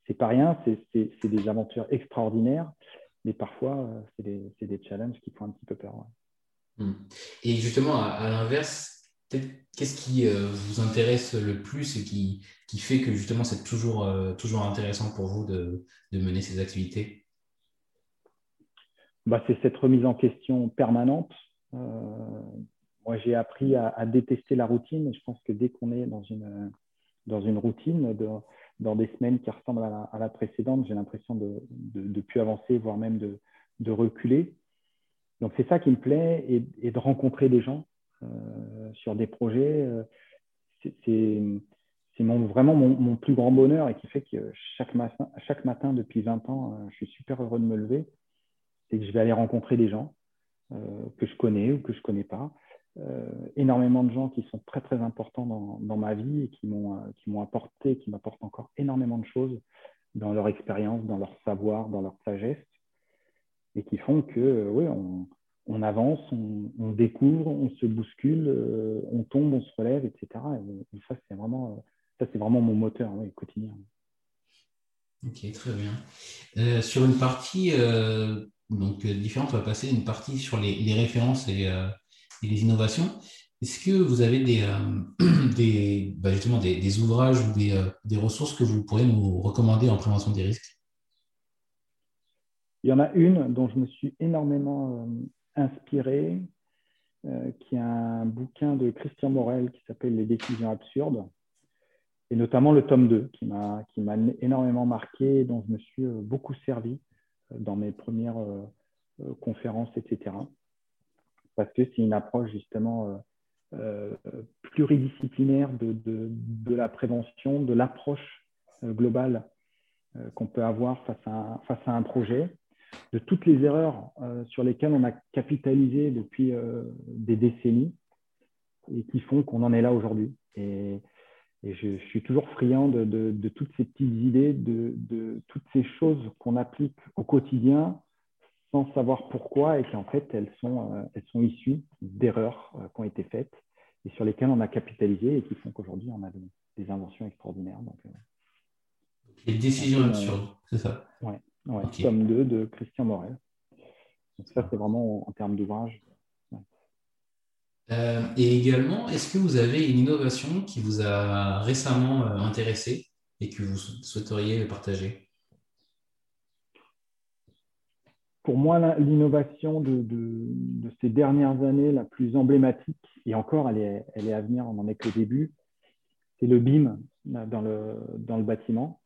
c'est pas rien, c'est des aventures extraordinaires, mais parfois, c'est des, des, challenges qui font un petit peu peur. Hmm. Et justement, à, l'inverse, qu'est-ce qui euh, vous intéresse le plus et qui, qui fait que justement c'est toujours, euh, toujours intéressant pour vous de, de mener ces activités? Bah, C'est cette remise en question permanente. Moi, j'ai appris à, détester la routine et je pense que dès qu'on est dans une, dans une routine, dans des semaines qui ressemblent à la, précédente, j'ai l'impression de ne plus avancer, voire même de, de reculer. Donc c'est ça qui me plaît et, de rencontrer des gens euh, sur des projets. Euh, c'est vraiment mon, plus grand bonheur et qui fait que chaque matin, chaque matin depuis 20 ans, euh, je suis super heureux de me lever. C'est que je vais aller rencontrer des gens que je connais ou que je ne connais pas. Énormément de gens qui sont très très importants dans, dans ma vie et qui m'ont apporté, qui m'apportent encore énormément de choses dans leur expérience, dans leur savoir, dans leur sagesse et qui font que, euh, oui, on, avance, on, découvre, on se bouscule, euh, on tombe, on se relève, etc. Et, ça, c'est vraiment, ça, c'est vraiment mon moteur oui, quotidien. Ok, très bien. Euh, sur une partie donc, différente, on va passer une partie sur les, références et, les innovations. Est-ce que vous avez des, [clears throat] des, bah, justement des, ouvrages ou des, des, ressources que vous pourriez nous recommander en prévention des risques? Il y en a une dont je me suis énormément euh, inspiré. qui est un bouquin de Christian Morel qui s'appelle Les décisions absurdes, et notamment le tome 2 qui m'a énormément marqué, dont je me suis beaucoup servi dans mes premières conférences, etc. Parce que c'est une approche justement pluridisciplinaire de, de, de, la prévention, de l'approche globale qu'on peut avoir face à, face à un projet de toutes les erreurs euh, sur lesquelles on a capitalisé depuis euh, des décennies et qui font qu'on en est là aujourd'hui. Et, je, suis toujours friand de, toutes ces petites idées, de, toutes ces choses qu'on applique au quotidien sans savoir pourquoi et qui en fait elles sont, euh, elles sont issues d'erreurs qui ont été faites et sur lesquelles on a capitalisé et qui font qu'aujourd'hui on a des, inventions extraordinaires. Donc, les décisions absurdes, c'est ça? Ouais. Ouais, Tome 2 de Christian Morel. Donc ça, c'est vraiment en, termes d'ouvrage. Euh, et également, est-ce que vous avez une innovation qui vous a récemment euh, intéressé et que vous souhaiteriez partager? Pour moi, l'innovation de, ces dernières années la plus emblématique, et encore, elle est, à venir, on n'en est le début, c'est le BIM dans le, dans le bâtiment.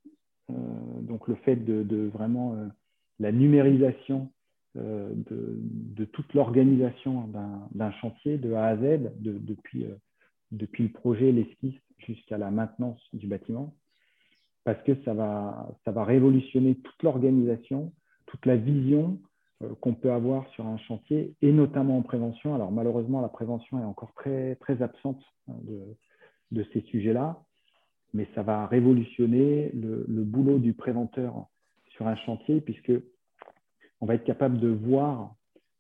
Euh, donc le fait de, vraiment euh, la numérisation euh, de, toute l'organisation d'un chantier de A à Z, depuis, depuis le projet, l'esquisse jusqu'à la maintenance du bâtiment, parce que ça va, ça va révolutionner toute l'organisation, toute la vision qu'on peut avoir sur un chantier, et notamment en prévention. Alors malheureusement, la prévention est encore très, très absente hein, de, ces sujets-là mais ça va révolutionner le, boulot du préventeur sur un chantier, puisque on va être capable de voir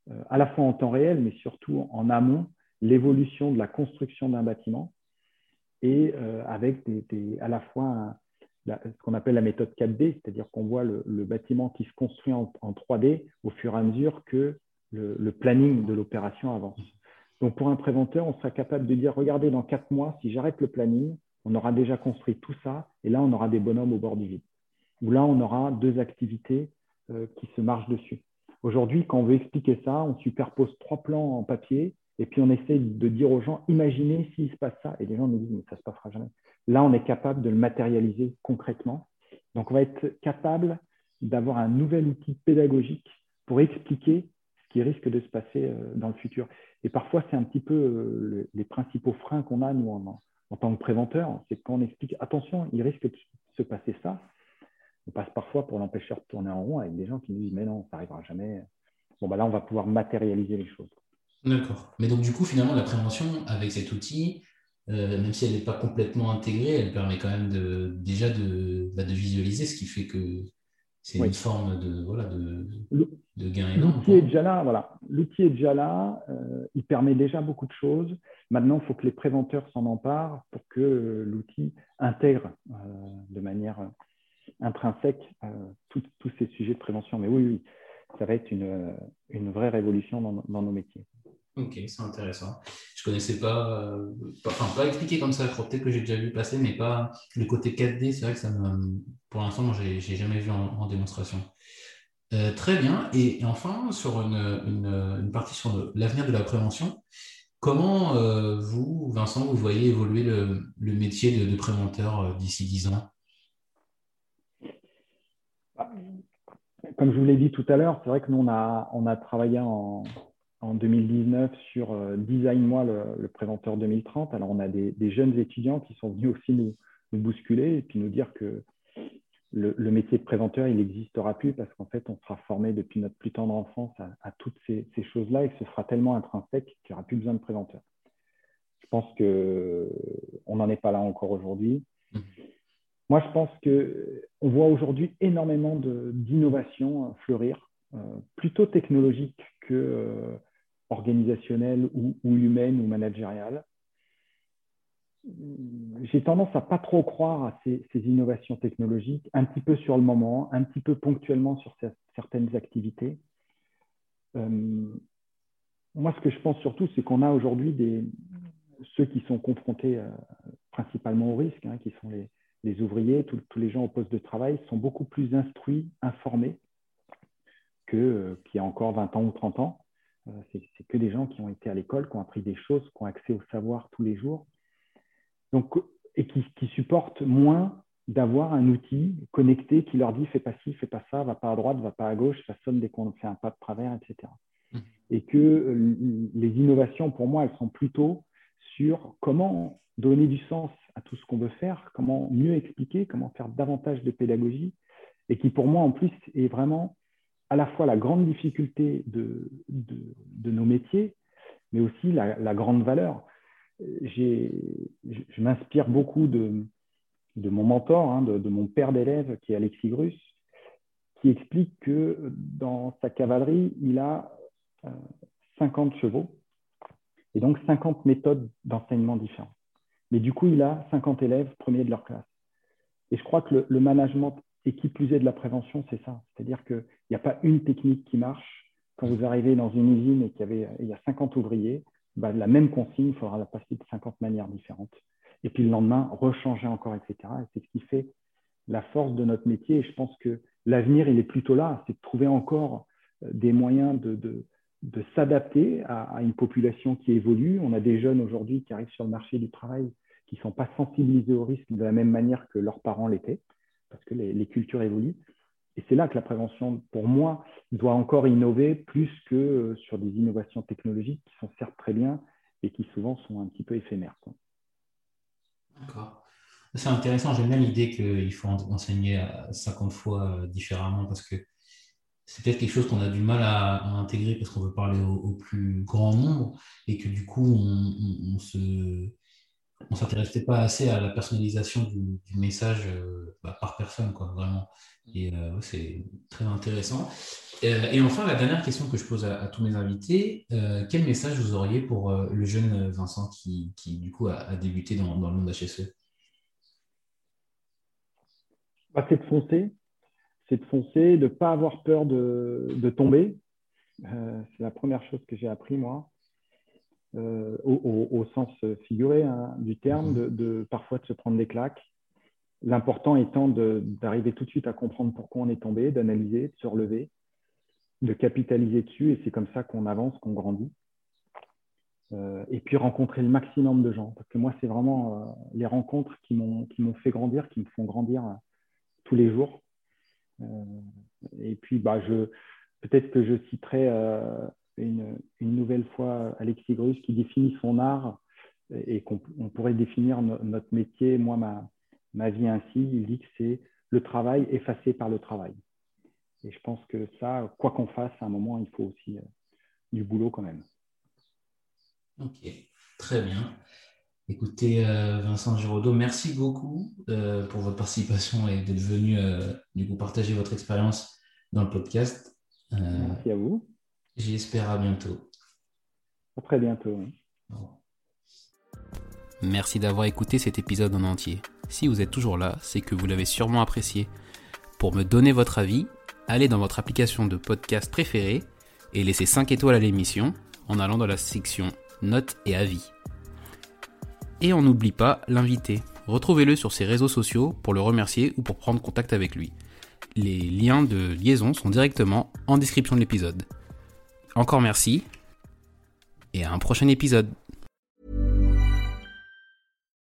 euh, à la fois en temps réel, mais surtout en amont, l'évolution de la construction d'un bâtiment et euh, avec des, à la fois ce qu'on appelle la méthode 4D, c'est-à-dire qu'on voit le, bâtiment qui se construit en, 3D au fur et à mesure que le, planning de l'opération avance. Donc pour un préventeur, on sera capable de dire, regardez, dans quatre mois, si j'arrête le planning, on aura déjà construit tout ça, et là, on aura des bonhommes au bord du vide. Ou là, on aura deux activités euh, qui se marchent dessus. Aujourd'hui, quand on veut expliquer ça, on superpose trois plans en papier, et puis on essaie de dire aux gens, imaginez s'il se passe ça. Et les gens nous disent, mais ça ne se passera jamais. Là, on est capable de le matérialiser concrètement. Donc, on va être capable d'avoir un nouvel outil pédagogique pour expliquer ce qui risque de se passer euh, dans le futur. Et parfois, c'est un petit peu euh, les principaux freins qu'on a, nous, en, tant que préventeur, c'est quand on explique attention, il risque de se passer ça. On passe parfois pour l'empêcheur de tourner en rond avec des gens qui nous disent mais non, ça n'arrivera jamais. Bon, bah là, on va pouvoir matérialiser les choses. D'accord. Mais donc, du coup, finalement, la prévention avec cet outil, euh, même si elle n'est pas complètement intégrée, elle permet quand même de, déjà de, bah, de visualiser, ce qui fait que c'est une forme de, voilà, de, de gain énorme. L'outil est déjà là. Voilà. L'outil est déjà là. Euh, il permet déjà beaucoup de choses. Maintenant, il faut que les préventeurs s'en emparent pour que euh, l'outil intègre de manière intrinsèque tous ces sujets de prévention. Mais oui, oui, ça va être une, une vraie révolution dans, dans nos métiers. Ok, c'est intéressant. Je connaissais pas, euh, enfin pas expliqué comme ça. Peut-être que j'ai déjà vu passer, mais pas le côté 4D. C'est vrai que ça me, pour l'instant, moi, j'ai, jamais vu en, démonstration. Euh, très bien. Et, enfin, sur une, une, partie sur l'avenir de la prévention, comment euh, vous, Vincent, vous voyez évoluer le, métier de, de préventeur d'ici 10 ans? Comme je vous l'ai dit tout à l'heure, c'est vrai que nous, on a, on a travaillé en, en 2019 sur euh, Design Moi le, préventeur 2030. Alors, on a des, jeunes étudiants qui sont venus aussi nous, bousculer et puis nous dire que le, métier de préventeur, il n'existera plus parce qu'en fait, on sera formé depuis notre plus tendre enfance à, toutes ces, choses-là et que ce sera tellement intrinsèque qu'il n'y aura plus besoin de préventeur. Je pense qu'on n'en est pas là encore aujourd'hui. Mmh. Moi, je pense qu'on voit aujourd'hui énormément d'innovations euh, fleurir, euh, plutôt technologiques que organisationnelle ou, humaine ou managériale. J'ai tendance à pas trop croire à ces, innovations technologiques, un petit peu sur le moment, un petit peu ponctuellement sur certaines activités. Euh, moi, ce que je pense surtout, c'est qu'on a aujourd'hui des, ceux qui sont confrontés euh, principalement au risque, hein, qui sont les, ouvriers, tous les gens au poste de travail, sont beaucoup plus instruits, informés que euh, qu'il y a encore 20 ans ou 30 ans. C'est que des gens qui ont été à l'école, qui ont appris des choses, qui ont accès au savoir tous les jours. Donc, et qui, qui supportent moins d'avoir un outil connecté qui leur dit fais pas ci, fais pas ça, va pas à droite, va pas à gauche, ça sonne dès qu'on fait un pas de travers, etc. Mmh. Et que euh, les innovations, pour moi, elles sont plutôt sur comment donner du sens à tout ce qu'on veut faire, comment mieux expliquer, comment faire davantage de pédagogie, et qui pour moi en plus est vraiment à la fois la grande difficulté de, nos métiers, mais aussi la, grande valeur. Je, m'inspire beaucoup de, de mon mentor, hein, de, mon père d'élève qui est Alexis Grus, qui explique que dans sa cavalerie, il a 50 euh, chevaux et donc 50 méthodes d'enseignement différentes. Mais du coup, il a 50 élèves premiers de leur classe. Et je crois que le, management, et qui plus est de la prévention, c'est ça. C'est-à-dire qu'il n'y a pas une technique qui marche. Quand vous arrivez dans une usine et qu'il y, y a 50 ouvriers, bah, la même consigne, il faudra la passer de 50 manières différentes et puis le lendemain, rechanger encore, etc. Et c'est ce qui fait la force de notre métier. Et je pense que l'avenir, il est plutôt là, c'est de trouver encore euh, des moyens de, de, de s'adapter à, une population qui évolue. On a des jeunes aujourd'hui qui arrivent sur le marché du travail qui ne sont pas sensibilisés au risque de la même manière que leurs parents l'étaient, parce que les, cultures évoluent. Et c'est là que la prévention, pour moi, doit encore innover plus que euh, sur des innovations technologiques qui sont certes très bien et qui souvent sont un petit peu éphémères. D'accord. C'est intéressant, j'aime bien l'idée qu'il faut enseigner 50 fois euh, différemment parce que c'est peut-être quelque chose qu'on a du mal à, intégrer parce qu'on veut parler au, plus grand nombre et que du coup, on, on s'intéresse pas assez à la personnalisation du, message euh, bah, par personne, quoi, vraiment. Et euh, c'est très intéressant. et enfin, la dernière question que je pose à, tous mes invités, quel message vous auriez pour le jeune Vincent qui, qui du coup, a, débuté dans, dans, le monde HSE bah, C'est de foncer, c'est de foncer, de ne pas avoir peur de, de tomber. c'est la première chose que j'ai appris, moi. Au, au, sens figuré hein, du terme, mmh. de, de, parfois de se prendre des claques, L'important étant d'arriver tout de suite à comprendre pourquoi on est tombé, d'analyser, de se relever, de capitaliser dessus, et c'est comme ça qu'on avance, qu'on grandit. Euh, et puis rencontrer le maximum de gens, parce que moi, c'est vraiment euh, les rencontres qui m'ont fait grandir, qui me font grandir euh, tous les jours. et puis, bah, peut-être que je citerai une, une, nouvelle fois Alexis Grus qui définit son art et qu'on pourrait définir notre métier, moi, ma, ma vie ainsi, il dit que c'est le travail effacé par le travail. Et je pense que ça, quoi qu'on fasse, à un moment, il faut aussi euh, du boulot quand même. Ok, très bien. Écoutez, euh, Vincent Giraudot, merci beaucoup euh, pour votre participation et d'être venu du coup partager votre expérience dans le podcast. merci à vous. J'espère à bientôt. À très bientôt. Merci d'avoir écouté cet épisode en entier. Si vous êtes toujours là, c'est que vous l'avez sûrement apprécié. Pour me donner votre avis, allez dans votre application de podcast préférée et laissez 5 étoiles à l'émission en allant dans la section notes et avis. Et on n'oublie pas l'invité. Retrouvez-le sur ses réseaux sociaux pour le remercier ou pour prendre contact avec lui. Les liens de liaison sont directement en description de l'épisode. Encore merci et à un prochain épisode.